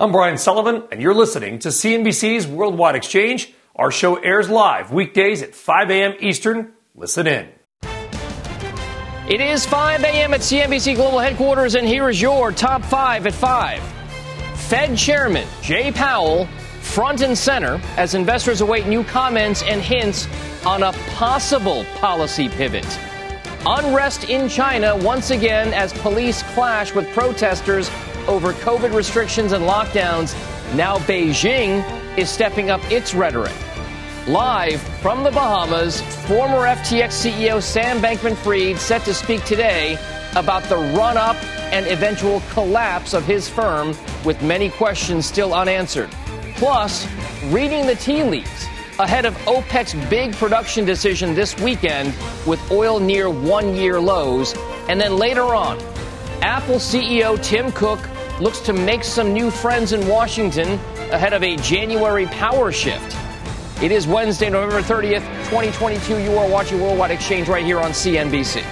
I'm Brian Sullivan, and you're listening to CNBC's Worldwide Exchange. Our show airs live weekdays at 5 a.m. Eastern. Listen in. It is 5 a.m. at CNBC Global Headquarters, and here is your top five at 5. Fed Chairman Jay Powell front and center as investors await new comments and hints on a possible policy pivot. Unrest in China once again as police clash with protesters over COVID restrictions and lockdowns. Now Beijing is stepping up its rhetoric. Live from the Bahamas, former FTX CEO Sam Bankman Fried set to speak today about the run up and eventual collapse of his firm, with many questions still unanswered. Plus, reading the tea leaves ahead of OPEC's big production decision this weekend with oil near one year lows. And then later on, Apple CEO Tim Cook looks to make some new friends in Washington ahead of a January power shift. It is Wednesday, November 30th, 2022. You are watching Worldwide Exchange right here on CNBC.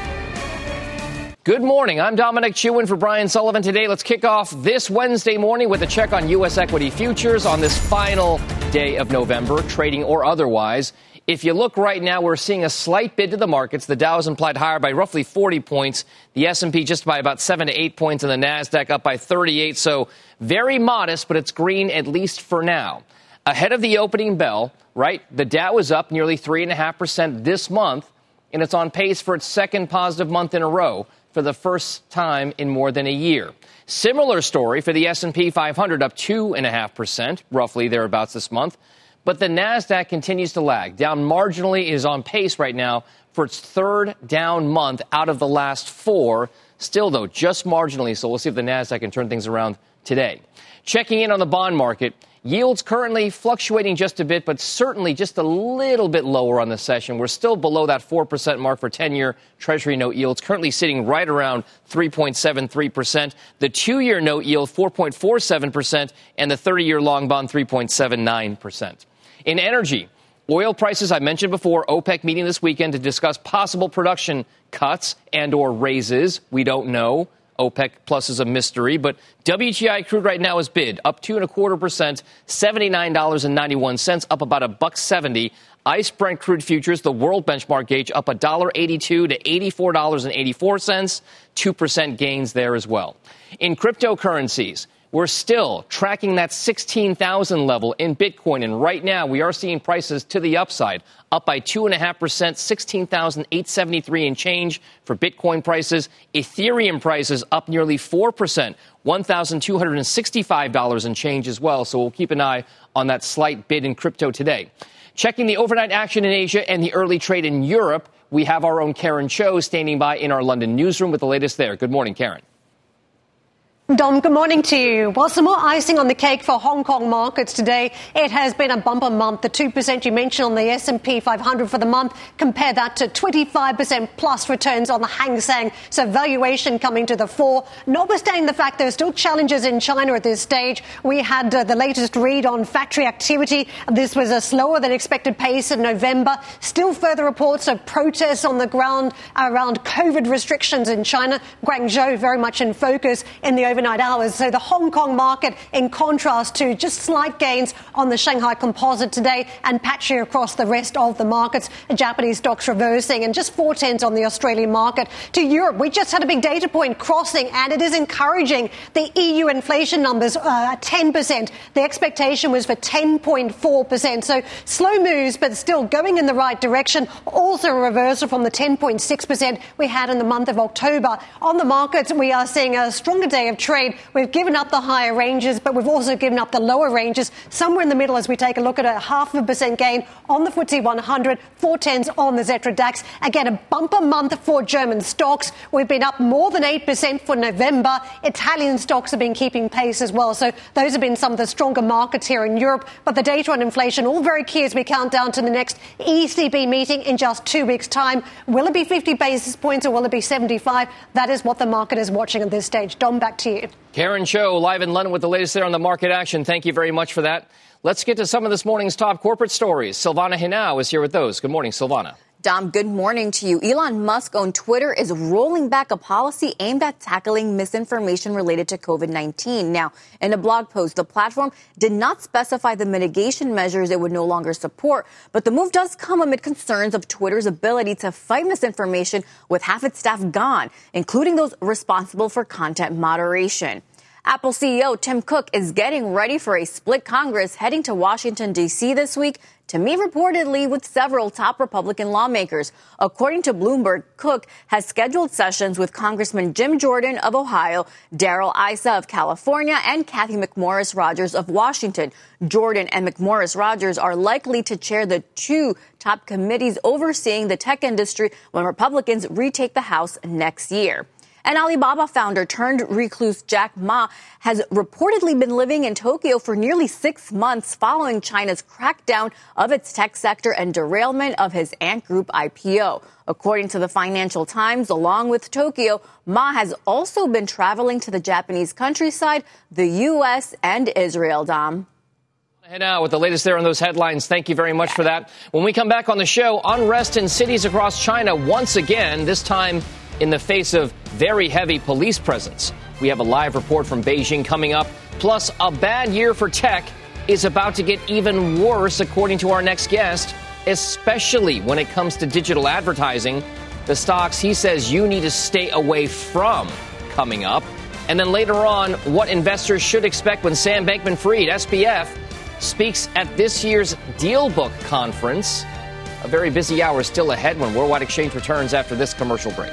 Good morning. I'm Dominic Chu for Brian Sullivan. Today, let's kick off this Wednesday morning with a check on U.S. equity futures on this final day of November, trading or otherwise. If you look right now, we're seeing a slight bid to the markets. The Dow is implied higher by roughly 40 points. The S&P just by about 7 to 8 points and the Nasdaq up by 38. So very modest, but it's green at least for now. Ahead of the opening bell, right? The Dow is up nearly 3.5% this month, and it's on pace for its second positive month in a row for the first time in more than a year. Similar story for the S&P 500 up 2.5%, roughly thereabouts this month. But the NASDAQ continues to lag. Down marginally is on pace right now for its third down month out of the last four. Still, though, just marginally. So we'll see if the NASDAQ can turn things around today. Checking in on the bond market. Yields currently fluctuating just a bit, but certainly just a little bit lower on the session. We're still below that 4% mark for 10 year Treasury note yields, currently sitting right around 3.73%. The two year note yield, 4.47%, and the 30 year long bond, 3.79%. In energy, oil prices I mentioned before, OPEC meeting this weekend to discuss possible production cuts and or raises. We don't know. OPEC plus is a mystery, but WTI crude right now is bid up two and a quarter percent, seventy nine dollars and ninety one cents, up about a buck seventy. ICE Brent crude futures, the world benchmark gauge, up a dollar eighty two to eighty four dollars and eighty four cents, two percent gains there as well. In cryptocurrencies, we're still tracking that 16,000 level in Bitcoin. And right now, we are seeing prices to the upside, up by 2.5%, 16,873 and change for Bitcoin prices. Ethereum prices up nearly 4%, $1,265 and change as well. So we'll keep an eye on that slight bid in crypto today. Checking the overnight action in Asia and the early trade in Europe, we have our own Karen Tso standing by in our London newsroom with the latest there. Good morning, Karen. Dom, good morning to you. Well, some more icing on the cake for Hong Kong markets today. It has been a bumper month. The 2% you mentioned on the S&P 500 for the month, compare that to 25% plus returns on the Hang Seng. So valuation coming to the fore. Notwithstanding the fact there are still challenges in China at this stage, we had uh, the latest read on factory activity. This was a slower than expected pace in November. Still further reports of protests on the ground around COVID restrictions in China. Guangzhou very much in focus in the overnight hours. So the Hong Kong market, in contrast to just slight gains on the Shanghai Composite today and patchy across the rest of the markets. Japanese stocks reversing and just four tenths on the Australian market. To Europe, we just had a big data point crossing, and it is encouraging. The EU inflation numbers uh, 10%. The expectation was for 10.4%. So slow moves, but still going in the right direction. Also a reversal from the 10.6% we had in the month of October. On the markets, we are seeing a stronger day of trade. We've given up the higher ranges, but we've also given up the lower ranges. Somewhere in the middle as we take a look at a half of a percent gain on the FTSE 100, four tens on the Xetra DAX. Again, a bumper month for German stocks. We've been up more than 8% for November. Italian stocks have been keeping pace as well. So those have been some of the stronger markets here in Europe. But the data on inflation, all very key as we count down to the next ECB meeting in just two weeks' time. Will it be 50 basis points or will it be 75? That is what the market is watching at this stage. Dom, back to you. Karen Tso, live in London with the latest there on the market action. Thank you very much for that. Let's get to some of this morning's top corporate stories. Silvana Henao is here with those. Good morning, Silvana. Dom, good morning to you. Elon Musk on Twitter is rolling back a policy aimed at tackling misinformation related to COVID 19. Now, in a blog post, the platform did not specify the mitigation measures it would no longer support, but the move does come amid concerns of Twitter's ability to fight misinformation with half its staff gone, including those responsible for content moderation. Apple CEO Tim Cook is getting ready for a split Congress heading to Washington, D.C. this week to meet reportedly with several top Republican lawmakers. According to Bloomberg, Cook has scheduled sessions with Congressman Jim Jordan of Ohio, Darrell Issa of California, and Cathy McMorris Rodgers of Washington. Jordan and McMorris Rodgers are likely to chair the two top committees overseeing the tech industry when Republicans retake the House next year. And Alibaba founder turned recluse Jack Ma has reportedly been living in Tokyo for nearly six months following China's crackdown of its tech sector and derailment of his Ant Group IPO. According to the Financial Times, along with Tokyo, Ma has also been traveling to the Japanese countryside, the U.S., and Israel, Dom. Head out with the latest there on those headlines. Thank you very much for that. When we come back on the show, unrest in cities across China once again, this time in the face of very heavy police presence. We have a live report from Beijing coming up. Plus, a bad year for tech is about to get even worse, according to our next guest, especially when it comes to digital advertising. The stocks he says you need to stay away from coming up. And then later on, what investors should expect when Sam Bankman Fried, SBF, speaks at this year's DealBook conference. A very busy hour still ahead when Worldwide Exchange returns after this commercial break.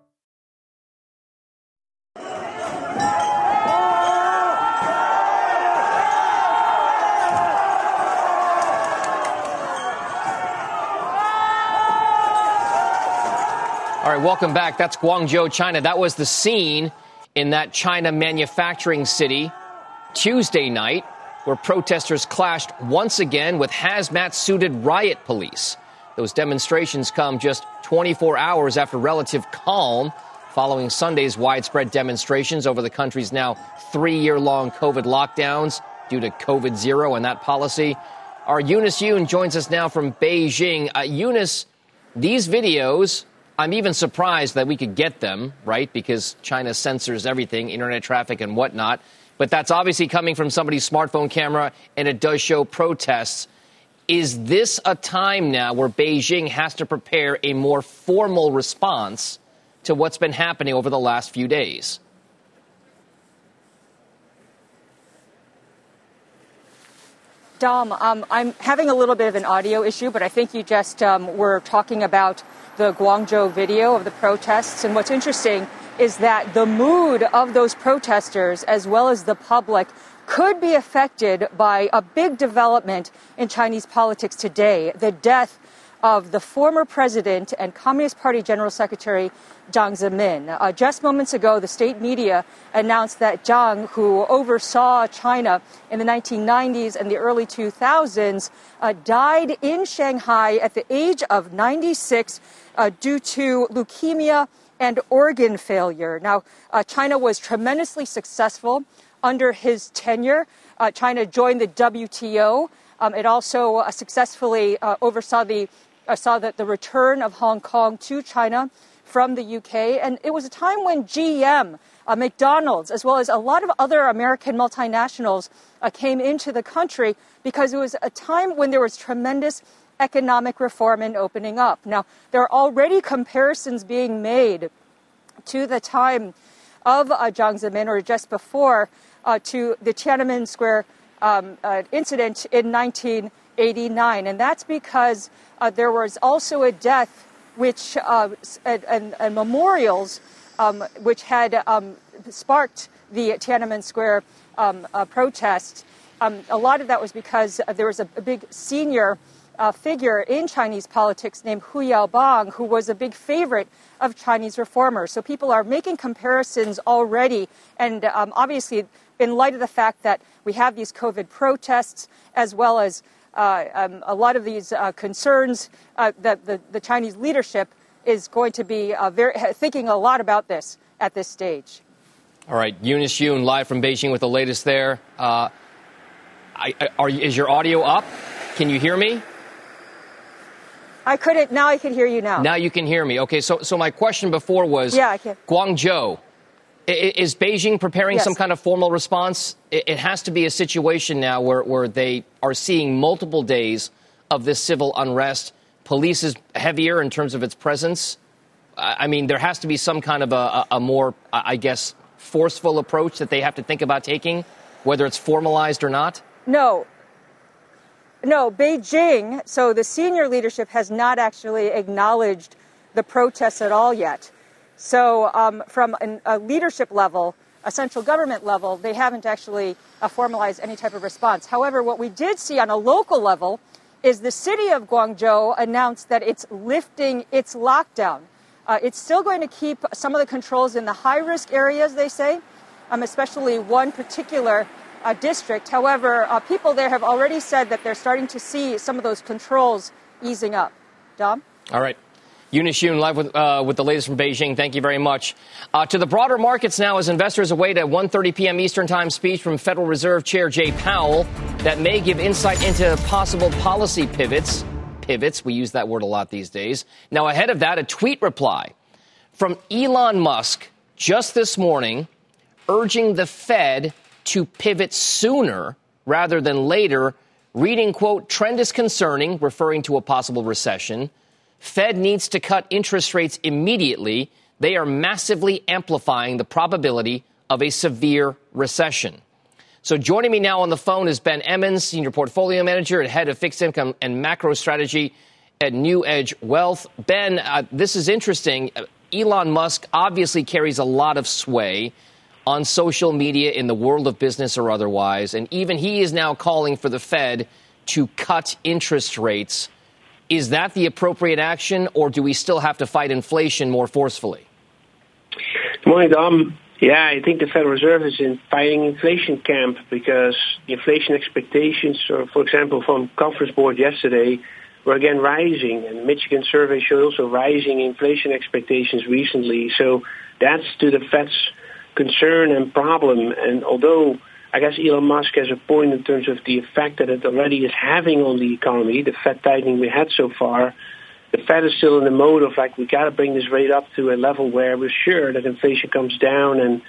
Right, welcome back. That's Guangzhou, China. That was the scene in that China manufacturing city Tuesday night where protesters clashed once again with hazmat suited riot police. Those demonstrations come just 24 hours after relative calm following Sunday's widespread demonstrations over the country's now three year long COVID lockdowns due to COVID zero and that policy. Our Eunice Yoon joins us now from Beijing. Uh, Eunice, these videos I'm even surprised that we could get them, right? Because China censors everything, internet traffic and whatnot. But that's obviously coming from somebody's smartphone camera, and it does show protests. Is this a time now where Beijing has to prepare a more formal response to what's been happening over the last few days? Dom, um, I'm having a little bit of an audio issue, but I think you just um, were talking about the Guangzhou video of the protests. And what's interesting is that the mood of those protesters, as well as the public, could be affected by a big development in Chinese politics today the death of the former president and Communist Party General Secretary Jiang Zemin. Uh, just moments ago, the state media announced that Jiang, who oversaw China in the 1990s and the early 2000s, uh, died in Shanghai at the age of 96 uh, due to leukemia and organ failure. Now, uh, China was tremendously successful under his tenure. Uh, China joined the WTO. Um, it also uh, successfully uh, oversaw the saw that the return of Hong Kong to China from the UK. And it was a time when GM, uh, McDonald's, as well as a lot of other American multinationals uh, came into the country because it was a time when there was tremendous economic reform and opening up. Now, there are already comparisons being made to the time of uh, Jiang Zemin or just before uh, to the Tiananmen Square um, uh, incident in 1989. And that's because uh, there was also a death which, uh, and, and, and, memorials um, which had um, sparked the Tiananmen Square um, uh, protest. Um, a lot of that was because there was a, a big senior uh, figure in Chinese politics named Hu Yaobang, who was a big favorite of Chinese reformers. So people are making comparisons already, and um, obviously, in light of the fact that we have these COVID protests, as well as uh, um, a lot of these uh, concerns uh, that the, the, Chinese leadership is going to be uh, very, thinking a lot about this at this stage. All right, Eunice Yoon, live from Beijing with the latest there. Uh, I, are, is your audio up? Can you hear me? I couldn't. Now I can hear you now. Now you can hear me. Okay. So, so my question before was, yeah, I can. Guangzhou. Is Beijing preparing yes. some kind of formal response? It has to be a situation now where, where they are seeing multiple days of this civil unrest. Police is heavier in terms of its presence. I mean, there has to be some kind of a, a more, I guess, forceful approach that they have to think about taking, whether it's formalized or not. No, no, Beijing, so the senior leadership has not actually acknowledged the protests at all yet. So, um, from an, a leadership level, a central government level, they haven't actually uh, formalized any type of response. However, what we did see on a local level is the city of Guangzhou announced that it's lifting its lockdown. Uh, it's still going to keep some of the controls in the high risk areas, they say, um, especially one particular uh, district. However, uh, people there have already said that they're starting to see some of those controls easing up. Dom? All right. Eunice Yoon, live with, uh, with the latest from Beijing. Thank you very much. Uh, to the broader markets now, as investors await a 1.30 p.m. Eastern Time speech from Federal Reserve Chair Jay Powell that may give insight into possible policy pivots. Pivots, we use that word a lot these days. Now, ahead of that, a tweet reply from Elon Musk just this morning urging the Fed to pivot sooner rather than later, reading, quote, trend is concerning, referring to a possible recession. Fed needs to cut interest rates immediately. They are massively amplifying the probability of a severe recession. So joining me now on the phone is Ben Emmons, Senior Portfolio Manager and Head of Fixed Income and Macro Strategy at New Edge Wealth. Ben, uh, this is interesting. Elon Musk obviously carries a lot of sway on social media in the world of business or otherwise. And even he is now calling for the Fed to cut interest rates. Is that the appropriate action, or do we still have to fight inflation more forcefully? Good morning, Dom. Yeah, I think the Federal Reserve is in fighting inflation camp because inflation expectations, uh, for example, from Conference Board yesterday, were again rising, and Michigan survey showed also rising inflation expectations recently. So that's to the Fed's concern and problem. And although I guess Elon Musk has a point in terms of the effect that it already is having on the economy, the Fed tightening we had so far, the Fed is still in the mode of like we got to bring this rate up to a level where we're sure that inflation comes down and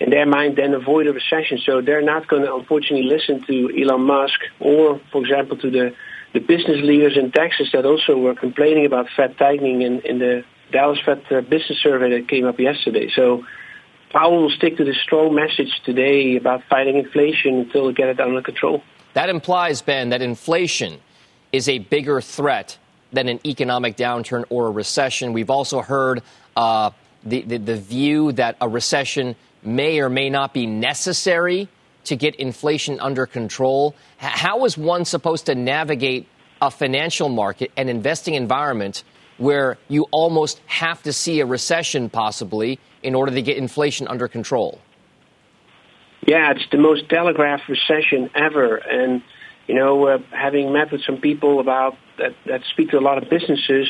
in their mind then avoid a recession. So they're not going to unfortunately listen to Elon Musk or, for example, to the the business leaders in Texas that also were complaining about Fed tightening in, in the Dallas Fed uh, business survey that came up yesterday. So Powell will stick to the strong message today about fighting inflation until we get it under control. That implies, Ben, that inflation is a bigger threat than an economic downturn or a recession. We've also heard uh, the, the, the view that a recession may or may not be necessary to get inflation under control. How is one supposed to navigate a financial market and investing environment where you almost have to see a recession possibly in order to get inflation under control? Yeah, it's the most telegraphed recession ever. And, you know, uh, having met with some people about that, that speak to a lot of businesses,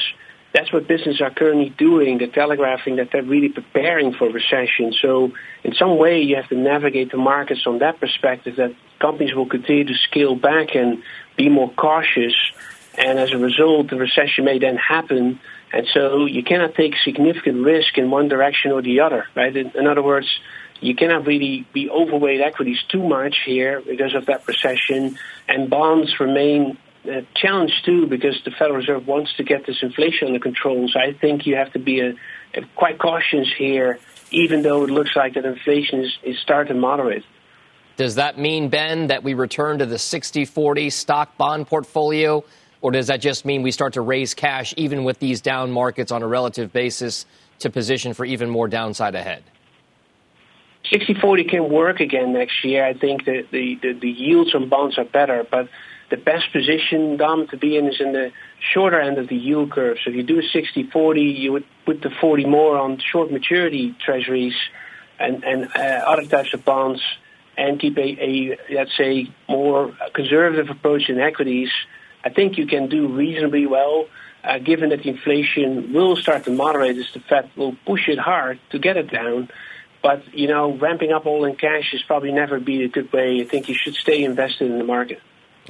that's what businesses are currently doing. They're telegraphing that they're really preparing for recession. So in some way, you have to navigate the markets from that perspective that companies will continue to scale back and be more cautious. And as a result, the recession may then happen And so you cannot take significant risk in one direction or the other, right? In, in other words, you cannot really be overweight equities too much here because of that recession, and bonds remain uh, challenged too because the Federal Reserve wants to get this inflation under control. So I think you have to be a, a quite cautious here, even though it looks like that inflation is, is starting to moderate. Does that mean, Ben, that we return to the 60 40 stock bond portfolio? Or does that just mean we start to raise cash even with these down markets on a relative basis to position for even more downside ahead? 60-40 can work again next year. I think the, the, the yields on bonds are better, but the best position, Dom, to be in is in the shorter end of the yield curve. So if you do a 60-40, you would put the 40 more on short maturity treasuries and, and uh, other types of bonds and keep a, a, let's say, more conservative approach in equities. I think you can do reasonably well, uh, given that inflation will start to moderate as the Fed will push it hard to get it down. But, you know, ramping up all in cash is probably never be a good way. I think you should stay invested in the market.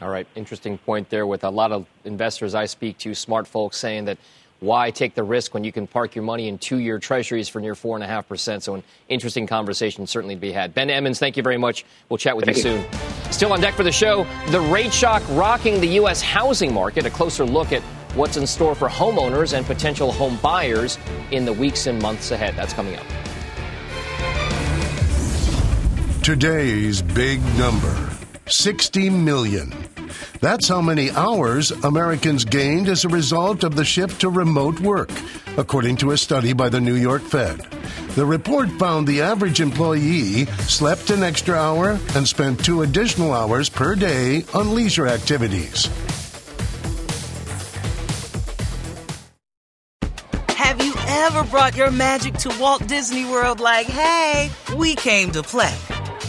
All right. Interesting point there with a lot of investors I speak to, smart folks saying that why take the risk when you can park your money in two year treasuries for near 4.5%? So, an interesting conversation certainly to be had. Ben Emmons, thank you very much. We'll chat with thank you soon. Still on deck for the show, the rate shock rocking the U.S. housing market. A closer look at what's in store for homeowners and potential home buyers in the weeks and months ahead. That's coming up. Today's big number 60 million. That's how many hours Americans gained as a result of the shift to remote work, according to a study by the New York Fed. The report found the average employee slept an extra hour and spent two additional hours per day on leisure activities. Have you ever brought your magic to Walt Disney World like, hey, we came to play?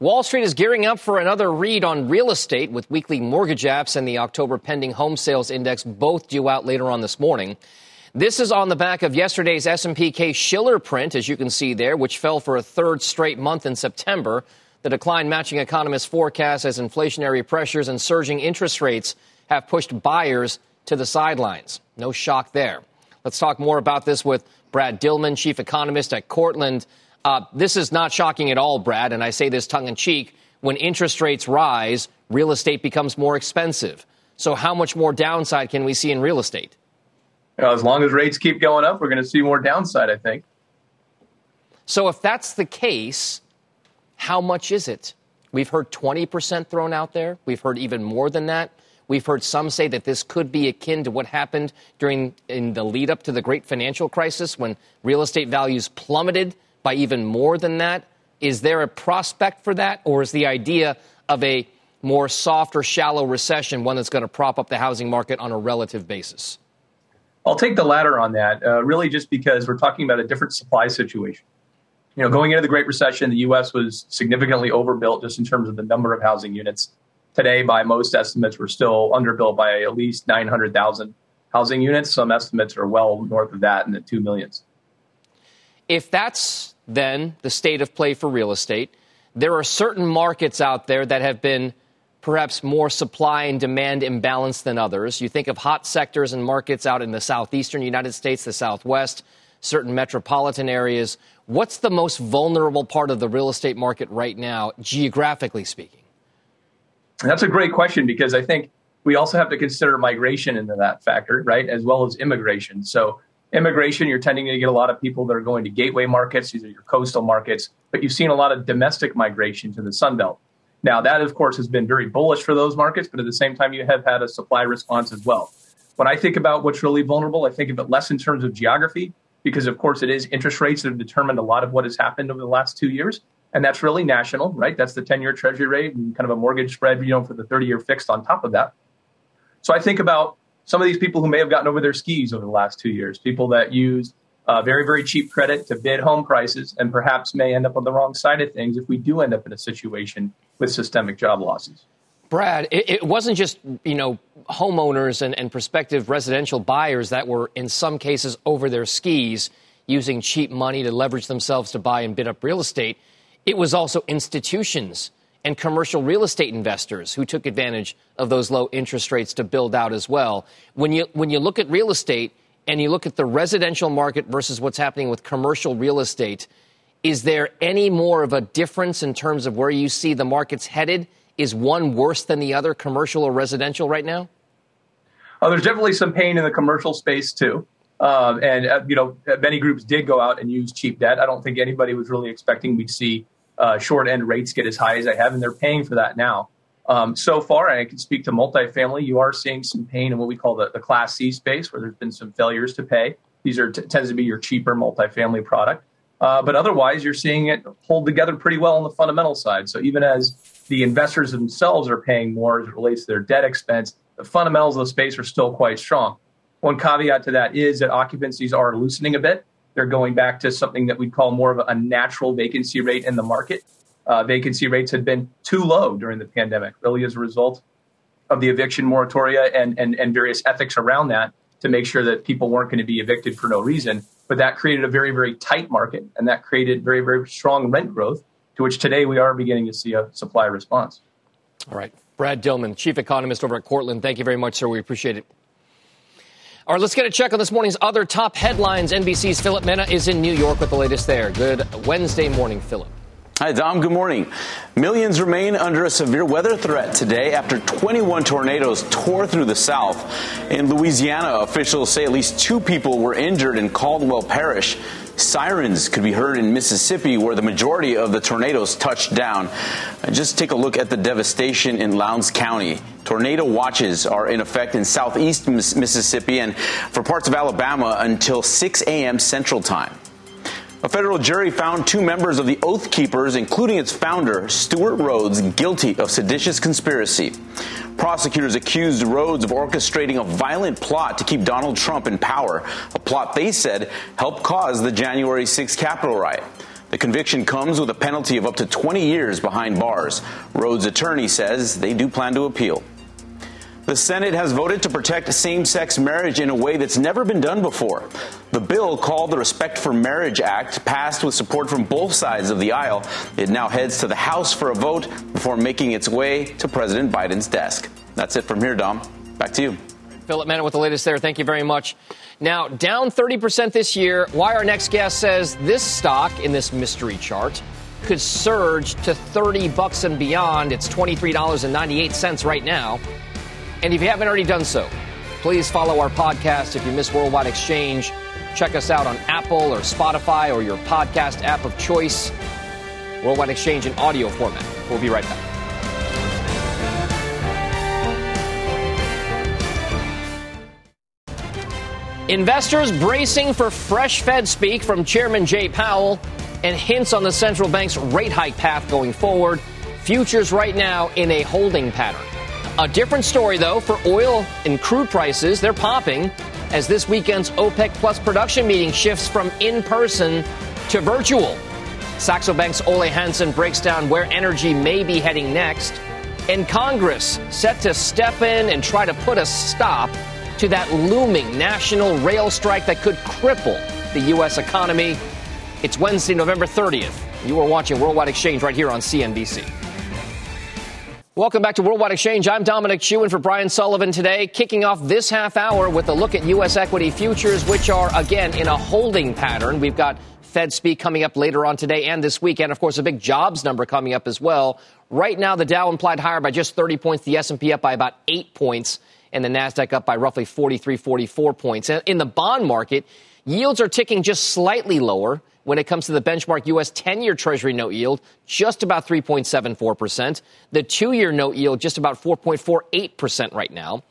Wall Street is gearing up for another read on real estate with weekly mortgage apps and the October pending home sales index both due out later on this morning. This is on the back of yesterday's S&P Case-Shiller print, as you can see there, which fell for a third straight month in September. The decline matching economists' forecasts as inflationary pressures and surging interest rates have pushed buyers to the sidelines. No shock there. Let's talk more about this with Brad Dillman, chief economist at Cortland. Uh, this is not shocking at all, Brad, and I say this tongue in cheek. When interest rates rise, real estate becomes more expensive. So, how much more downside can we see in real estate? as long as rates keep going up, we're going to see more downside, I think. So, if that's the case, how much is it? We've heard 20% thrown out there. We've heard even more than that. We've heard some say that this could be akin to what happened during in the lead up to the great financial crisis when real estate values plummeted by even more than that? Is there a prospect for that, or is the idea of a more soft or shallow recession one that's going to prop up the housing market on a relative basis? I'll take the latter on that, uh, really just because we're talking about a different supply situation. You know, going into the Great Recession, the U.S. was significantly overbuilt just in terms of the number of housing units. Today, by most estimates, we're still underbuilt by at least 900,000 housing units. Some estimates are well north of that in the 2 millions. If that's then the state of play for real estate, there are certain markets out there that have been perhaps more supply and demand imbalance than others. You think of hot sectors and markets out in the southeastern United States, the southwest, certain metropolitan areas. What's the most vulnerable part of the real estate market right now, geographically speaking? That's a great question because I think we also have to consider migration into that factor, right, as well as immigration. So immigration, you're tending to get a lot of people that are going to gateway markets. These are your coastal markets, but you've seen a lot of domestic migration to the Sun Belt. Now, that, of course, has been very bullish for those markets, but at the same time, you have had a supply response as well. When I think about what's really vulnerable, I think of it less in terms of geography, because, of course, it is interest rates that have determined a lot of what has happened over the last two years. And that's really national, right? That's the 10 year treasury rate and kind of a mortgage spread, you know, for the 30 year fixed on top of that. So I think about some of these people who may have gotten over their skis over the last two years, people that use uh, very, very cheap credit to bid home prices and perhaps may end up on the wrong side of things if we do end up in a situation with systemic job losses. Brad, it, it wasn't just, you know, homeowners and, and prospective residential buyers that were in some cases over their skis using cheap money to leverage themselves to buy and bid up real estate. It was also institutions and commercial real estate investors who took advantage of those low interest rates to build out as well. When you, when you look at real estate and you look at the residential market versus what's happening with commercial real estate, is there any more of a difference in terms of where you see the markets headed? Is one worse than the other, commercial or residential, right now? Oh, there's definitely some pain in the commercial space too. Um, and uh, you know, many groups did go out and use cheap debt. I don't think anybody was really expecting we'd see uh, short end rates get as high as they have, and they're paying for that now. Um, so far, I can speak to multifamily. You are seeing some pain in what we call the, the Class C space, where there's been some failures to pay. These are t- tends to be your cheaper multifamily product. Uh, but otherwise, you're seeing it hold together pretty well on the fundamental side. So even as the investors themselves are paying more as it relates to their debt expense, the fundamentals of the space are still quite strong. One caveat to that is that occupancies are loosening a bit. They're going back to something that we'd call more of a natural vacancy rate in the market. Uh, vacancy rates had been too low during the pandemic, really as a result of the eviction moratoria and, and, and various ethics around that to make sure that people weren't going to be evicted for no reason. But that created a very, very tight market, and that created very, very strong rent growth, to which today we are beginning to see a supply response. All right. Brad Dillman, Chief Economist over at Cortland. Thank you very much, sir. We appreciate it. All right, let's get a check on this morning's other top headlines. NBC's Philip Mena is in New York with the latest there. Good Wednesday morning, Philip. Hi, Dom. Good morning. Millions remain under a severe weather threat today after 21 tornadoes tore through the south. In Louisiana, officials say at least two people were injured in Caldwell Parish. Sirens could be heard in Mississippi, where the majority of the tornadoes touched down. Just take a look at the devastation in Lowndes County. Tornado watches are in effect in southeast Mississippi and for parts of Alabama until 6 a.m. Central Time. A federal jury found two members of the Oath Keepers, including its founder, Stewart Rhodes, guilty of seditious conspiracy. Prosecutors accused Rhodes of orchestrating a violent plot to keep Donald Trump in power, a plot they said helped cause the January 6 Capitol riot. The conviction comes with a penalty of up to 20 years behind bars. Rhodes' attorney says they do plan to appeal. The Senate has voted to protect same sex marriage in a way that's never been done before. The bill, called the Respect for Marriage Act, passed with support from both sides of the aisle. It now heads to the House for a vote before making its way to President Biden's desk. That's it from here, Dom. Back to you. Philip Mena with the latest there. Thank you very much. Now, down 30% this year. Why our next guest says this stock in this mystery chart could surge to 30 bucks and beyond. It's $23.98 right now. And if you haven't already done so, please follow our podcast. If you miss Worldwide Exchange, check us out on Apple or Spotify or your podcast app of choice. Worldwide Exchange in audio format. We'll be right back. Investors bracing for fresh Fed speak from Chairman Jay Powell and hints on the central bank's rate hike path going forward. Futures right now in a holding pattern. A different story, though, for oil and crude prices. They're popping as this weekend's OPEC Plus production meeting shifts from in person to virtual. Saxo Bank's Ole Hansen breaks down where energy may be heading next. And Congress set to step in and try to put a stop to that looming national rail strike that could cripple the U.S. economy. It's Wednesday, November 30th. You are watching Worldwide Exchange right here on CNBC. Welcome back to Worldwide Exchange. I'm Dominic Chu in for Brian Sullivan today, kicking off this half hour with a look at U.S. equity futures, which are again in a holding pattern. We've got Fed speak coming up later on today and this weekend. Of course, a big jobs number coming up as well. Right now, the Dow implied higher by just 30 points, the S&P up by about eight points, and the Nasdaq up by roughly 43, 44 points. In the bond market, yields are ticking just slightly lower when it comes to the benchmark U.S. 10 year Treasury note yield, just about 3.74%. The two year note yield, just about 4.48% right now.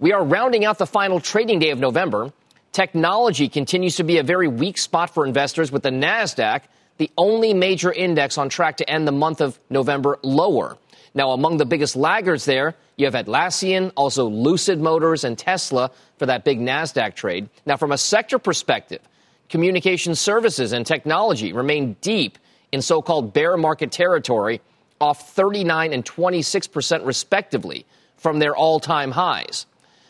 We are rounding out the final trading day of November. Technology continues to be a very weak spot for investors with the NASDAQ, the only major index on track to end the month of November lower. Now, among the biggest laggards there, you have Atlassian, also Lucid Motors and Tesla for that big NASDAQ trade. Now, from a sector perspective, Communication services and technology remain deep in so called bear market territory, off 39 and 26 percent respectively from their all time highs.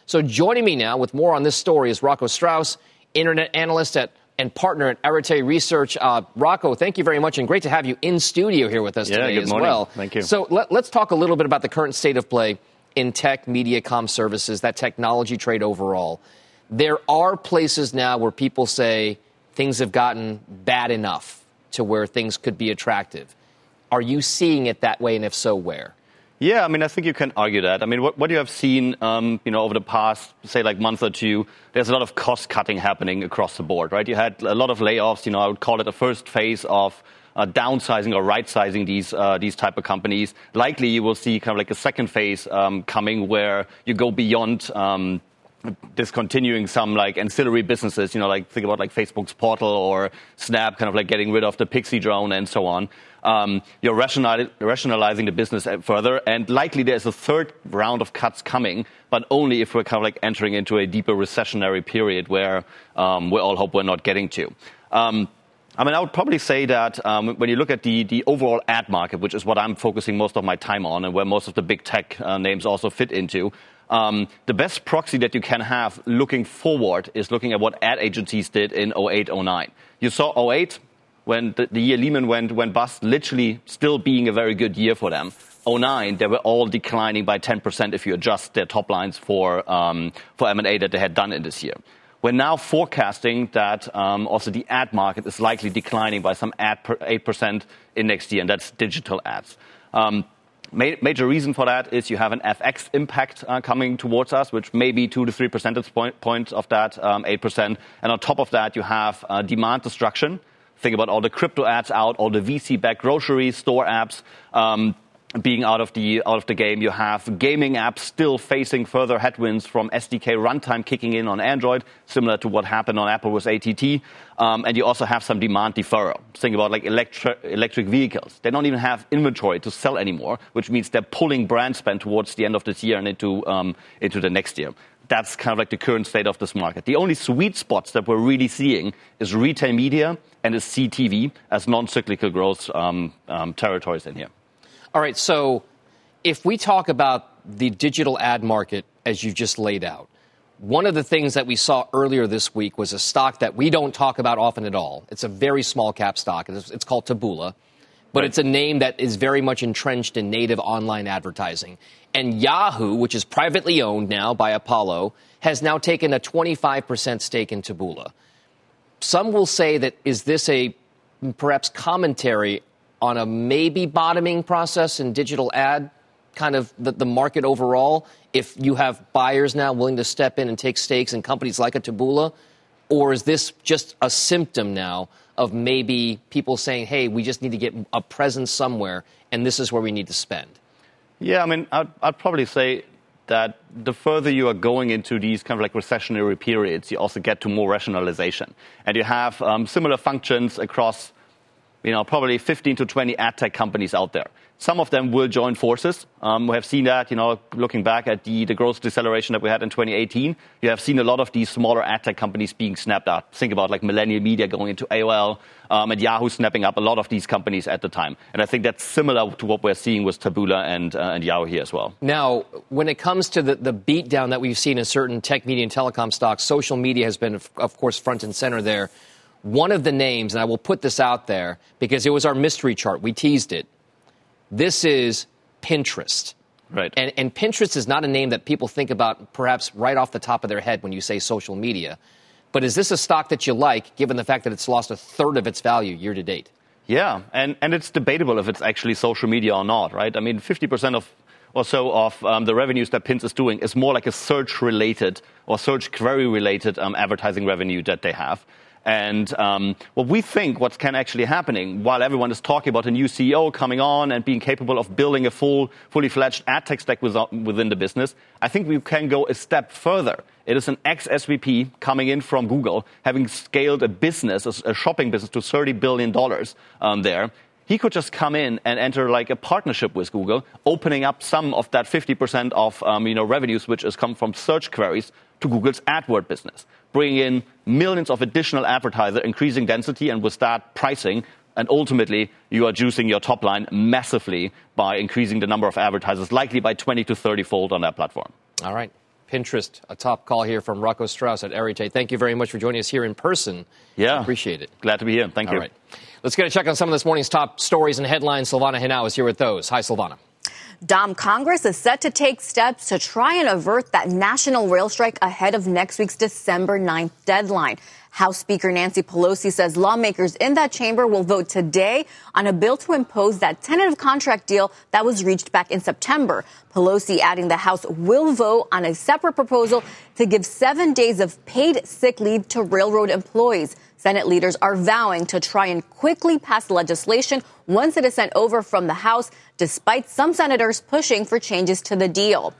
So joining me now with more on this story is Rocco Strauss, internet analyst at and partner at Arete Research. Uh, Rocco, thank you very much, and great to have you in studio here with us yeah, today as morning. well. Thank you. So let, us talk a little bit about the current state of play in tech, media, com services, that technology trade overall. There are places now where people say things have gotten bad enough to where things could be attractive. Are you seeing it that way, and if so, where? Yeah, I mean, I think you can argue that. I mean, what, what you have seen, um, you know, over the past, say, like month or two, there's a lot of cost cutting happening across the board, right? You had a lot of layoffs. You know, I would call it the first phase of uh, downsizing or right-sizing these uh, these type of companies. Likely, you will see kind of like a second phase um, coming where you go beyond. Um, discontinuing some like ancillary businesses, you know, like think about like Facebook's portal or Snap, kind of like getting rid of the Pixy drone and so on. Um, you're rationalizing the business further, and likely there's a third round of cuts coming, but only if we're kind of like entering into a deeper recessionary period where um, we all hope we're not getting to. Um, I mean, I would probably say that um, when you look at the, the overall ad market, which is what I'm focusing most of my time on and where most of the big tech uh, names also fit into, um, the best proxy that you can have looking forward is looking at what ad agencies did in 08, 09. You saw 08, when the, the year Lehman went, went bust, literally still being a very good year for them. 09, they were all declining by 10% if you adjust their top lines for, um, for M&A that they had done in this year. We're now forecasting that um, also the ad market is likely declining by some 8% in next year, and that's digital ads. Um, ma- major reason for that is you have an FX impact uh, coming towards us, which may be 2 to 3 percentage point, points of that um, 8%. And on top of that, you have uh, demand destruction Think about all the crypto ads out, all the VC-backed grocery store apps. Um, being out of the out of the game. You have gaming apps still facing further headwinds from SDK runtime kicking in on Android, similar to what happened on Apple with ATT. Um, and you also have some demand deferral. Think about like electri- electric vehicles. They don't even have inventory to sell anymore, which means they're pulling brand spend towards the end of this year and into um, into the next year that's kind of like the current state of this market. The only sweet spots that we're really seeing is retail media and is CTV as non-cyclical growth um, um, territories in here. All right, so if we talk about the digital ad market as you just laid out, one of the things that we saw earlier this week was a stock that we don't talk about often at all. It's a very small cap stock. It's, it's called Taboola but right. it's a name that is very much entrenched in native online advertising. And Yahoo, which is privately owned now by Apollo, has now taken a 25% stake in Taboola. Some will say that is this a perhaps commentary on a maybe bottoming process in digital ad, kind of the, the market overall, if you have buyers now willing to step in and take stakes in companies like a Taboola? Or is this just a symptom now of maybe people saying, hey, we just need to get a presence somewhere, and this is where we need to spend? Yeah, I mean, I'd, I'd probably say that the further you are going into these kind of like recessionary periods, you also get to more rationalization. And you have um, similar functions across, you know, probably 15 to 20 ad tech companies out there. Some of them will join forces. Um, we have seen that, you know, looking back at the, the growth deceleration that we had in 2018. You have seen a lot of these smaller ad tech companies being snapped up. Think about like Millennial Media going into AOL um, and Yahoo snapping up a lot of these companies at the time. And I think that's similar to what we're seeing with Taboola and, uh, and Yahoo here as well. Now, when it comes to the, the beatdown that we've seen in certain tech, media, and telecom stocks, social media has been, of course, front and center there. One of the names, and I will put this out there because it was our mystery chart, we teased it this is Pinterest. Right. And, and, Pinterest is not a name that people think about perhaps right off the top of their head when you say social media. But is this a stock that you like, given the fact that it's lost a third of its value year to date? Yeah, and, and it's debatable if it's actually social media or not, right? I mean, 50% of or so of um, the revenues that Pins is doing is more like a search related or search query related um, advertising revenue that they have. And um, what we think what's can actually happening while everyone is talking about a new CEO coming on and being capable of building a full, fully fledged ad tech stack within the business, I think we can go a step further. It is an ex SVP coming in from Google, having scaled a business, a shopping business, to $30 billion um, there. He could just come in and enter like a partnership with Google, opening up some of that 50% of um, you know, revenues which has come from search queries to Google's AdWord business, bringing in millions of additional advertisers, increasing density, and with that pricing, and ultimately you are juicing your top line massively by increasing the number of advertisers, likely by 20 to 30 fold on that platform. All right. Pinterest, a top call here from Rocco Strauss at Arete. Thank you very much for joining us here in person. Yeah. Appreciate it. Glad to be here. Thank All you. All right. Let's get a check on some of this morning's top stories and headlines. Silvana Henao is here with those. Hi, Silvana. Dom, Congress is set to take steps to try and avert that national rail strike ahead of next week's December 9th deadline. House Speaker Nancy Pelosi says lawmakers in that chamber will vote today on a bill to impose that tentative contract deal that was reached back in September. Pelosi adding the House will vote on a separate proposal to give seven days of paid sick leave to railroad employees. Senate leaders are vowing to try and quickly pass legislation once it is sent over from the House, despite some senators pushing for changes to the deal.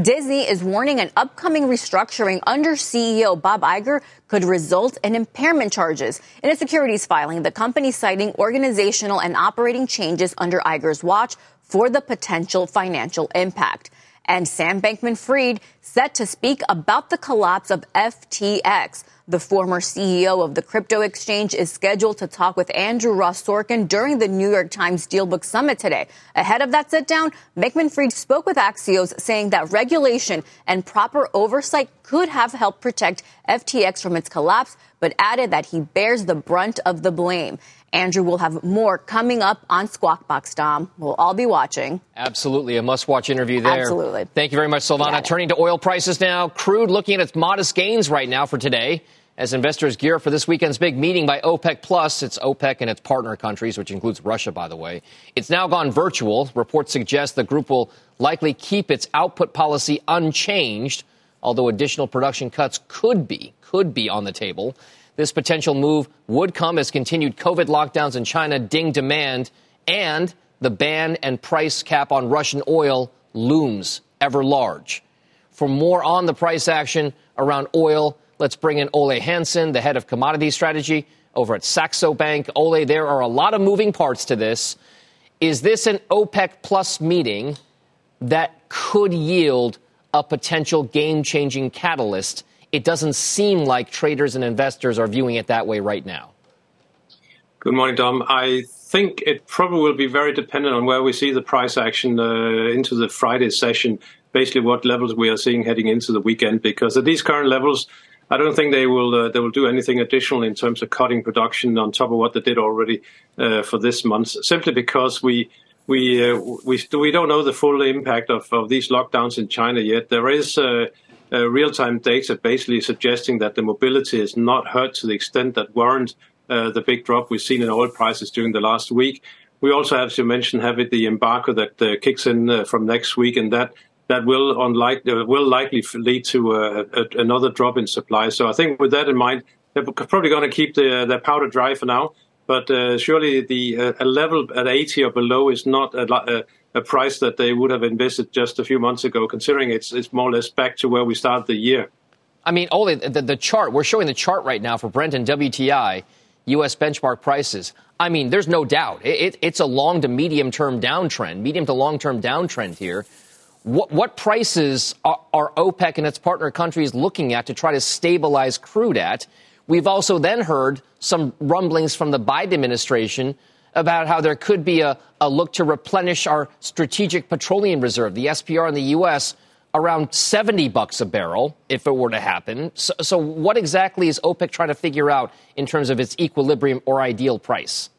Disney is warning an upcoming restructuring under CEO Bob Iger could result in impairment charges. In a securities filing, the company citing organizational and operating changes under Iger's watch for the potential financial impact. And Sam Bankman Fried set to speak about the collapse of FTX. The former CEO of the crypto exchange is scheduled to talk with Andrew Ross Sorkin during the New York Times Dealbook Summit today. Ahead of that sit down, Bankman Fried spoke with Axios saying that regulation and proper oversight could have helped protect FTX from its collapse, but added that he bears the brunt of the blame. Andrew will have more coming up on Squawk Box, Dom. We'll all be watching. Absolutely. A must watch interview there. Absolutely. Thank you very much, Silvana. Yeah. Turning to oil prices now. Crude looking at its modest gains right now for today as investors gear for this weekend's big meeting by OPEC Plus. It's OPEC and its partner countries, which includes Russia, by the way. It's now gone virtual. Reports suggest the group will likely keep its output policy unchanged, although additional production cuts could be, could be on the table. This potential move would come as continued COVID lockdowns in China ding demand and the ban and price cap on Russian oil looms ever large. For more on the price action around oil, let's bring in Ole Hansen, the head of commodity strategy over at Saxo Bank. Ole, there are a lot of moving parts to this. Is this an OPEC plus meeting that could yield a potential game changing catalyst? It doesn't seem like traders and investors are viewing it that way right now. Good morning, Dom. I think it probably will be very dependent on where we see the price action uh, into the Friday session, basically what levels we are seeing heading into the weekend, because at these current levels, I don't think they will uh, they will do anything additional in terms of cutting production on top of what they did already uh, for this month. Simply because we we uh, we we don't know the full impact of, of these lockdowns in China yet. There is uh, real time data basically suggesting that the mobility is not hurt to the extent that warrant uh, the big drop we've seen in oil prices during the last week. We also, as you mentioned, have it the embargo that uh, kicks in uh, from next week, and that that will unlike uh, will likely lead to uh, a, another drop in supply. So I think with that in mind, they're probably going to keep the, their powder dry for now. But surely the a level at 80 or below is not a, a, price that they would have invested just a few months ago, considering it's it's more or less back to where we started the year. I mean, Ole, the, the chart we're showing the chart right now for Brent and WTI. U.S. benchmark prices. I mean, there's no doubt it, it, it's a long to medium term downtrend, medium to long term downtrend here. What, what prices are, are, OPEC and its partner countries looking at to try to stabilize crude at? We've also then heard some rumblings from the Biden administration about how there could be a, a look to replenish our strategic petroleum reserve, the SPR in the U.S., around 70 bucks a barrel if it were to happen. So, so, what exactly is OPEC trying to figure out in terms of its equilibrium or ideal price?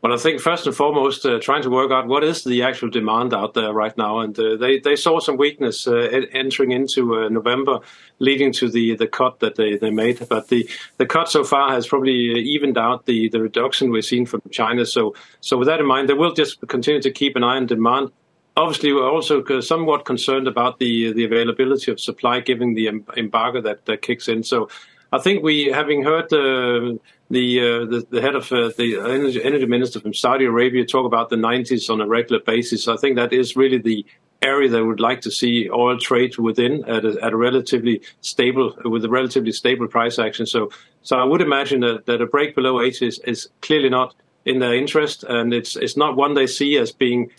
Well, I think first and foremost, uh, trying to work out what is the actual demand out there right now, and uh, they they saw some weakness uh, entering into uh, November, leading to the, the cut that they, they made. But the, the cut so far has probably evened out the, the reduction we've seen from China. So so with that in mind, they will just continue to keep an eye on demand. Obviously, we're also somewhat concerned about the the availability of supply, given the embargo that, that kicks in. So I think we, having heard the the, uh, the, the head of uh, the energy, energy minister from Saudi Arabia talk about the 90s on a regular basis. I think that is really the area that would like to see oil trade within at a, at a relatively stable with a relatively stable price action. So so I would imagine that, that a break below 80 is, is clearly not in their interest, and it's it's not one they see as being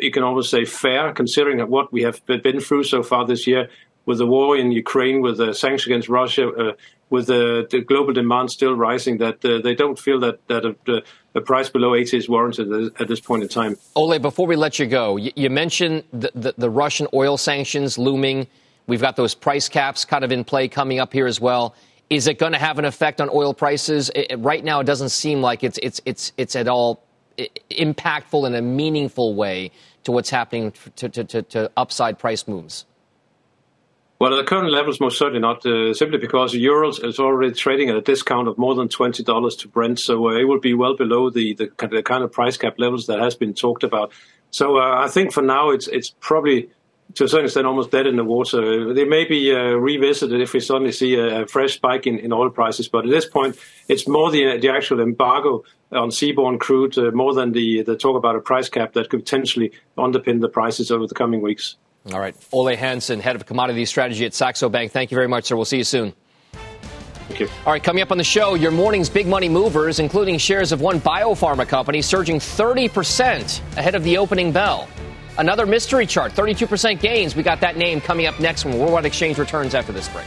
you can almost say fair considering what we have been through so far this year with the war in Ukraine, with the sanctions against Russia, uh, with the, the, global demand still rising, that uh, they don't feel that that a, a, price below 80 is warranted at this point in time. Ole, before we let you go, you, you mentioned the, the, the Russian oil sanctions looming. We've got those price caps kind of in play coming up here as well. Is it going to have an effect on oil prices? It, right now, it doesn't seem like it's it's it's it's at all impactful in a meaningful way to what's happening to, to, to, to upside price moves. Well, at the current levels, most certainly not, uh, simply because Urals is already trading at a discount of more than twenty dollars to Brent, so uh, it will be well below the, the, the kind of price cap levels that has been talked about. So uh, I think for now, it's it's probably to a certain extent almost dead in the water. They may be uh, revisited if we suddenly see a, a fresh spike in, in, oil prices, but at this point, it's more the the actual embargo on seaborne crude uh, more than the the talk about a price cap that could potentially underpin the prices over the coming weeks. All right, Ole Hansen, head of commodity strategy at Saxo Bank. Thank you very much, sir. We'll see you soon. Thank you. All right, coming up on the show, your morning's big money movers, including shares of one biopharma company surging 30% ahead of the opening bell. Another mystery chart, 32% gains. We got that name coming up next when Worldwide Exchange returns after this break.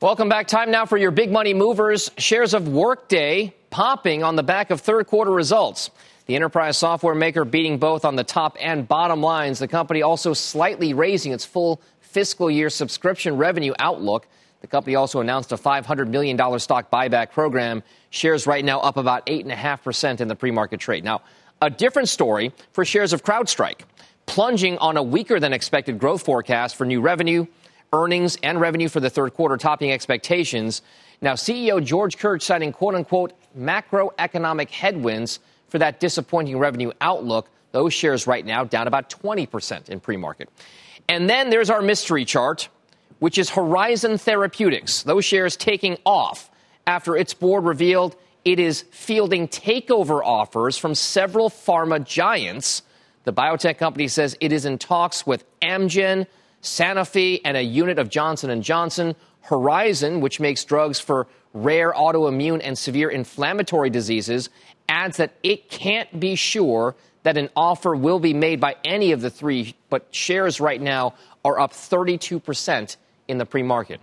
Welcome back. Time now for your big money movers. Shares of Workday popping on the back of third quarter results. The enterprise software maker beating both on the top and bottom lines. The company also slightly raising its full fiscal year subscription revenue outlook. The company also announced a $500 million stock buyback program Shares right now up about 8.5% in the pre market trade. Now, a different story for shares of CrowdStrike, plunging on a weaker than expected growth forecast for new revenue, earnings, and revenue for the third quarter, topping expectations. Now, CEO George Kurtz citing quote unquote macroeconomic headwinds for that disappointing revenue outlook. Those shares right now down about 20% in pre market. And then there's our mystery chart, which is Horizon Therapeutics. Those shares taking off after its board revealed it is fielding takeover offers from several pharma giants. The biotech company says it is in talks with Amgen, Sanofi, and a unit of Johnson & Johnson. Horizon, which makes drugs for rare autoimmune and severe inflammatory diseases, adds that it can't be sure that an offer will be made by any of the three, but shares right now are up 32% in the pre market.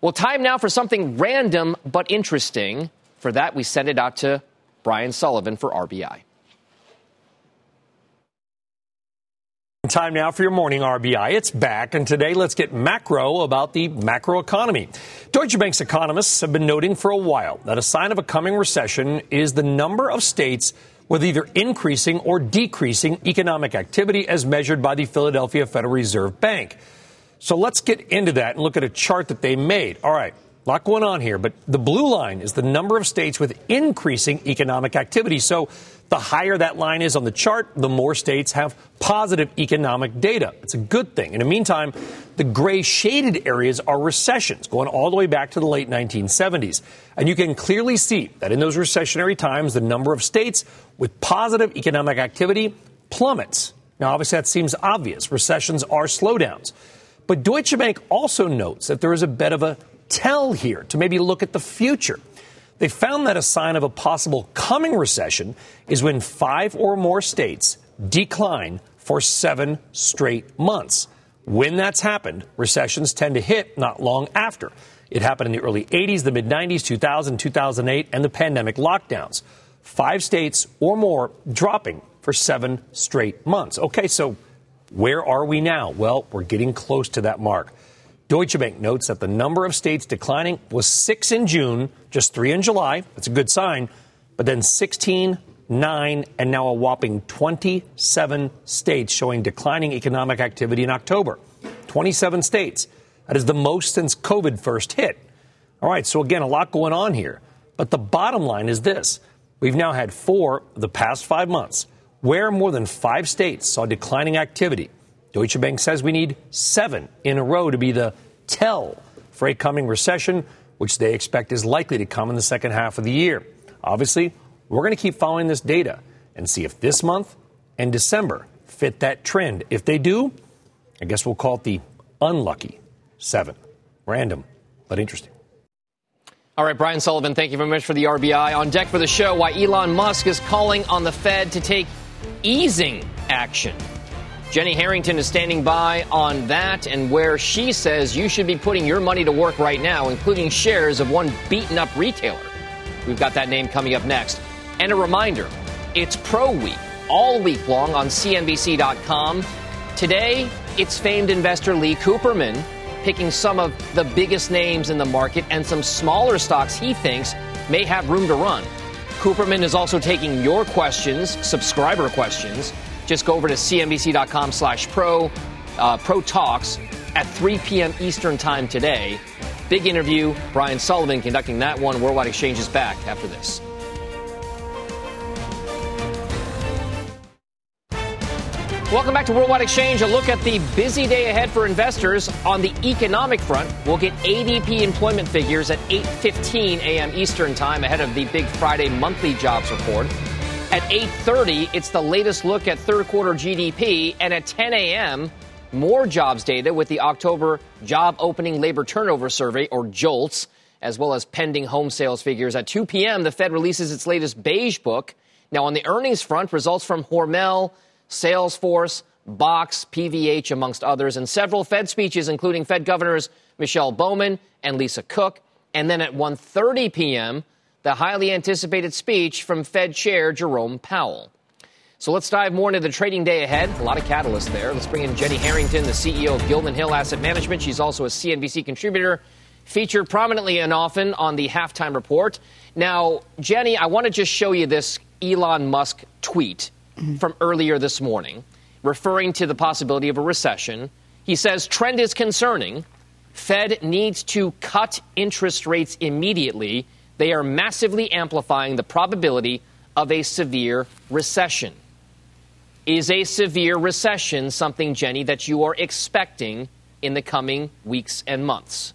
Well, time now for something random but interesting. For that, we send it out to Brian Sullivan for RBI. Time now for your morning RBI. It's back, and today let's get macro about the macroeconomy. Deutsche Bank's economists have been noting for a while that a sign of a coming recession is the number of states with either increasing or decreasing economic activity as measured by the Philadelphia Federal Reserve Bank. So let's get into that and look at a chart that they made. All right, a lot going on here, but the blue line is the number of states with increasing economic activity. So the higher that line is on the chart, the more states have positive economic data. It's a good thing. In the meantime, the gray shaded areas are recessions going all the way back to the late 1970s. And you can clearly see that in those recessionary times, the number of states with positive economic activity plummets. Now, obviously, that seems obvious. Recessions are slowdowns. But Deutsche Bank also notes that there is a bit of a tell here to maybe look at the future. They found that a sign of a possible coming recession is when five or more states decline for seven straight months. When that's happened, recessions tend to hit not long after. It happened in the early 80s, the mid 90s, 2000, 2008, and the pandemic lockdowns. Five states or more dropping for seven straight months. Okay, so where are we now? Well, we're getting close to that mark. Deutsche Bank notes that the number of states declining was six in June, just three in July. That's a good sign. But then 16, 9, and now a whopping 27 states showing declining economic activity in October. 27 states. That is the most since COVID first hit. All right, so again, a lot going on here. But the bottom line is this we've now had four of the past five months where more than five states saw declining activity. Deutsche Bank says we need seven in a row to be the tell for a coming recession, which they expect is likely to come in the second half of the year. Obviously, we're going to keep following this data and see if this month and December fit that trend. If they do, I guess we'll call it the unlucky seven. Random, but interesting. All right, Brian Sullivan, thank you very much for the RBI. On deck for the show, why Elon Musk is calling on the Fed to take easing action. Jenny Harrington is standing by on that and where she says you should be putting your money to work right now, including shares of one beaten up retailer. We've got that name coming up next. And a reminder it's Pro Week all week long on CNBC.com. Today, it's famed investor Lee Cooperman picking some of the biggest names in the market and some smaller stocks he thinks may have room to run. Cooperman is also taking your questions, subscriber questions. Just go over to cnbc.com slash pro, uh, pro talks at 3 p.m. Eastern time today. Big interview. Brian Sullivan conducting that one. Worldwide Exchange is back after this. Welcome back to Worldwide Exchange. A look at the busy day ahead for investors on the economic front. We'll get ADP employment figures at 8:15 a.m. Eastern Time ahead of the big Friday monthly jobs report. At 8:30, it's the latest look at third quarter GDP, and at 10 a.m., more jobs data with the October Job Opening Labor Turnover Survey, or JOLTS, as well as pending home sales figures. At 2 p.m., the Fed releases its latest beige book. Now, on the earnings front, results from Hormel, Salesforce, Box, PVH, amongst others, and several Fed speeches, including Fed Governors Michelle Bowman and Lisa Cook. And then at 1:30 p.m., the highly anticipated speech from Fed Chair Jerome Powell. So let's dive more into the trading day ahead. A lot of catalysts there. Let's bring in Jenny Harrington, the CEO of Gilman Hill Asset Management. She's also a CNBC contributor, featured prominently and often on the halftime report. Now, Jenny, I want to just show you this Elon Musk tweet mm-hmm. from earlier this morning, referring to the possibility of a recession. He says, trend is concerning. Fed needs to cut interest rates immediately they are massively amplifying the probability of a severe recession. Is a severe recession something, Jenny, that you are expecting in the coming weeks and months?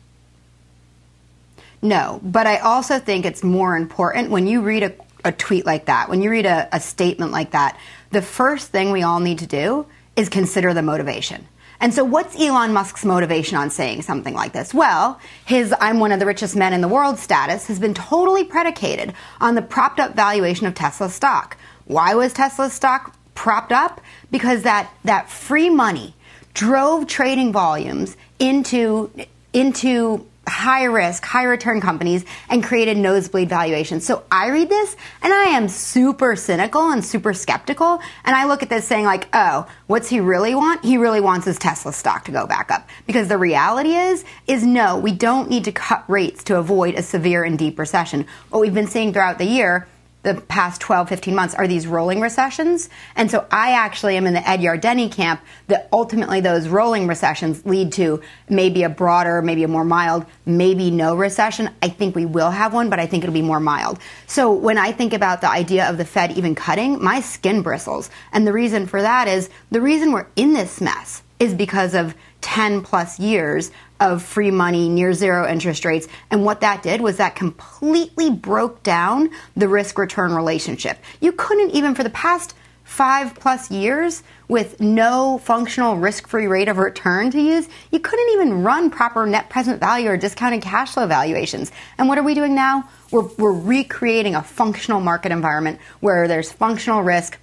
No, but I also think it's more important when you read a, a tweet like that, when you read a, a statement like that, the first thing we all need to do is consider the motivation. And so, what's Elon Musk's motivation on saying something like this? Well, his I'm one of the richest men in the world status has been totally predicated on the propped up valuation of Tesla stock. Why was Tesla stock propped up? Because that, that free money drove trading volumes into, into high risk, high return companies and created nosebleed valuations. So I read this and I am super cynical and super skeptical. And I look at this saying like, oh, what's he really want? He really wants his Tesla stock to go back up. Because the reality is, is no, we don't need to cut rates to avoid a severe and deep recession. What we've been seeing throughout the year the past 12, 15 months are these rolling recessions. And so I actually am in the Ed Yardeni camp that ultimately those rolling recessions lead to maybe a broader, maybe a more mild, maybe no recession. I think we will have one, but I think it'll be more mild. So when I think about the idea of the Fed even cutting, my skin bristles. And the reason for that is the reason we're in this mess is because of 10 plus years of free money, near zero interest rates. And what that did was that completely broke down the risk return relationship. You couldn't even for the past five plus years with no functional risk free rate of return to use, you couldn't even run proper net present value or discounted cash flow valuations. And what are we doing now? We're, we're recreating a functional market environment where there's functional risk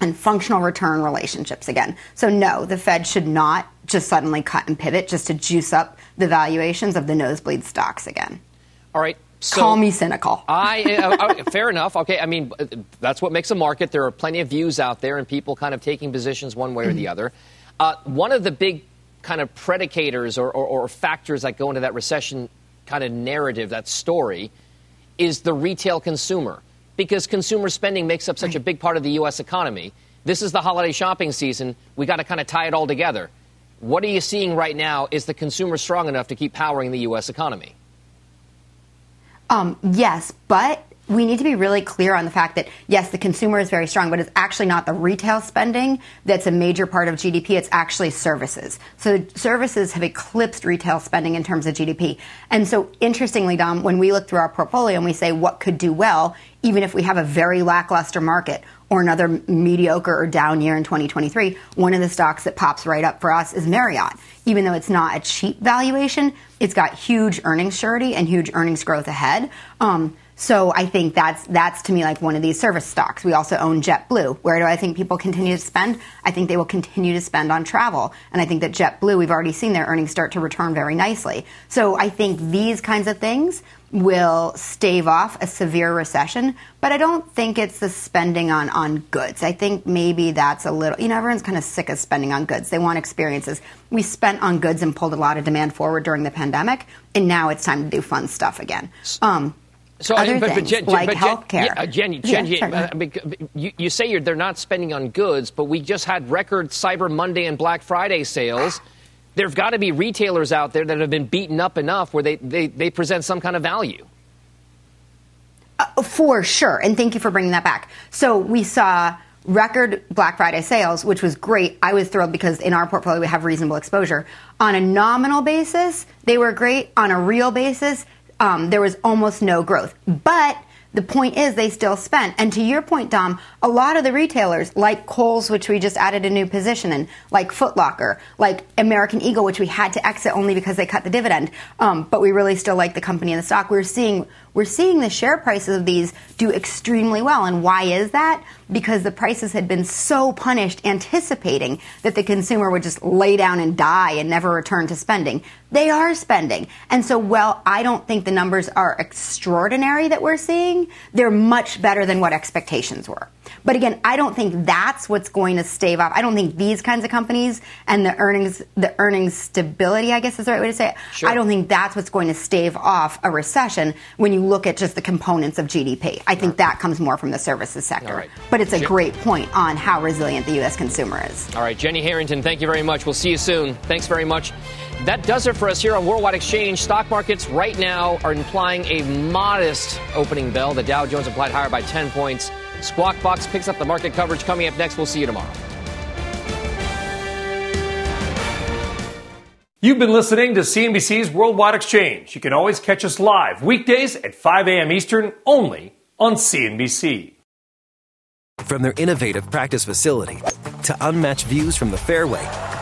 and functional return relationships again. So, no, the Fed should not just suddenly cut and pivot just to juice up the valuations of the nosebleed stocks again. All right. So Call me cynical. I, uh, fair enough. Okay, I mean that's what makes a market. There are plenty of views out there, and people kind of taking positions one way or the other. Uh, one of the big kind of predicators or, or, or factors that go into that recession kind of narrative, that story, is the retail consumer, because consumer spending makes up such a big part of the U.S. economy. This is the holiday shopping season. We got to kind of tie it all together. What are you seeing right now? Is the consumer strong enough to keep powering the U.S. economy? Um, yes, but we need to be really clear on the fact that yes, the consumer is very strong, but it's actually not the retail spending that's a major part of GDP. It's actually services. So services have eclipsed retail spending in terms of GDP. And so interestingly, Dom, when we look through our portfolio and we say what could do well, even if we have a very lackluster market or another mediocre or down year in 2023, one of the stocks that pops right up for us is Marriott. Even though it's not a cheap valuation, it's got huge earnings surety and huge earnings growth ahead. Um, So I think that's that's to me like one of these service stocks. We also own JetBlue. Where do I think people continue to spend? I think they will continue to spend on travel, and I think that JetBlue we've already seen their earnings start to return very nicely. So I think these kinds of things will stave off a severe recession, but I don't think it's the spending on, on goods. I think maybe that's a little, you know, everyone's kind of sick of spending on goods. They want experiences. We spent on goods and pulled a lot of demand forward during the pandemic, and now it's time to do fun stuff again. Um, so, other but, but, things Jen, like but healthcare. Yeah, uh, Jen, Jen, Yeah, sorry, uh, you, you say you're, they're not spending on goods, but we just had record Cyber Monday and Black Friday sales. There've got to be retailers out there that have been beaten up enough where they, they, they present some kind of value. Uh, for sure. And thank you for bringing that back. So we saw record Black Friday sales, which was great. I was thrilled because in our portfolio we have reasonable exposure. On a nominal basis, they were great. On a real basis, um, there was almost no growth. But the point is they still spent. And to your point, Dom, a lot of the retailers, like Kohl's, which we just added a new position in, like Foot Locker, like American Eagle, which we had to exit only because they cut the dividend, um, but we really still like the company and the stock. We're seeing we're seeing the share prices of these do extremely well. And why is that? Because the prices had been so punished, anticipating that the consumer would just lay down and die and never return to spending. They are spending. And so, well, I don't think the numbers are extraordinary that we're seeing. They're much better than what expectations were. But again, I don't think that's what's going to stave off. I don't think these kinds of companies and the earnings, the earnings stability, I guess is the right way to say it. Sure. I don't think that's what's going to stave off a recession when you look at just the components of GDP. I think that comes more from the services sector. Right. But it's a great point on how resilient the U.S. consumer is. All right, Jenny Harrington, thank you very much. We'll see you soon. Thanks very much. That does it for us here on Worldwide Exchange. Stock markets right now are implying a modest opening bell. The Dow Jones implied higher by 10 points. Squawk Box picks up the market coverage coming up next. We'll see you tomorrow. You've been listening to CNBC's Worldwide Exchange. You can always catch us live weekdays at 5 a.m. Eastern only on CNBC. From their innovative practice facility to unmatched views from the fairway,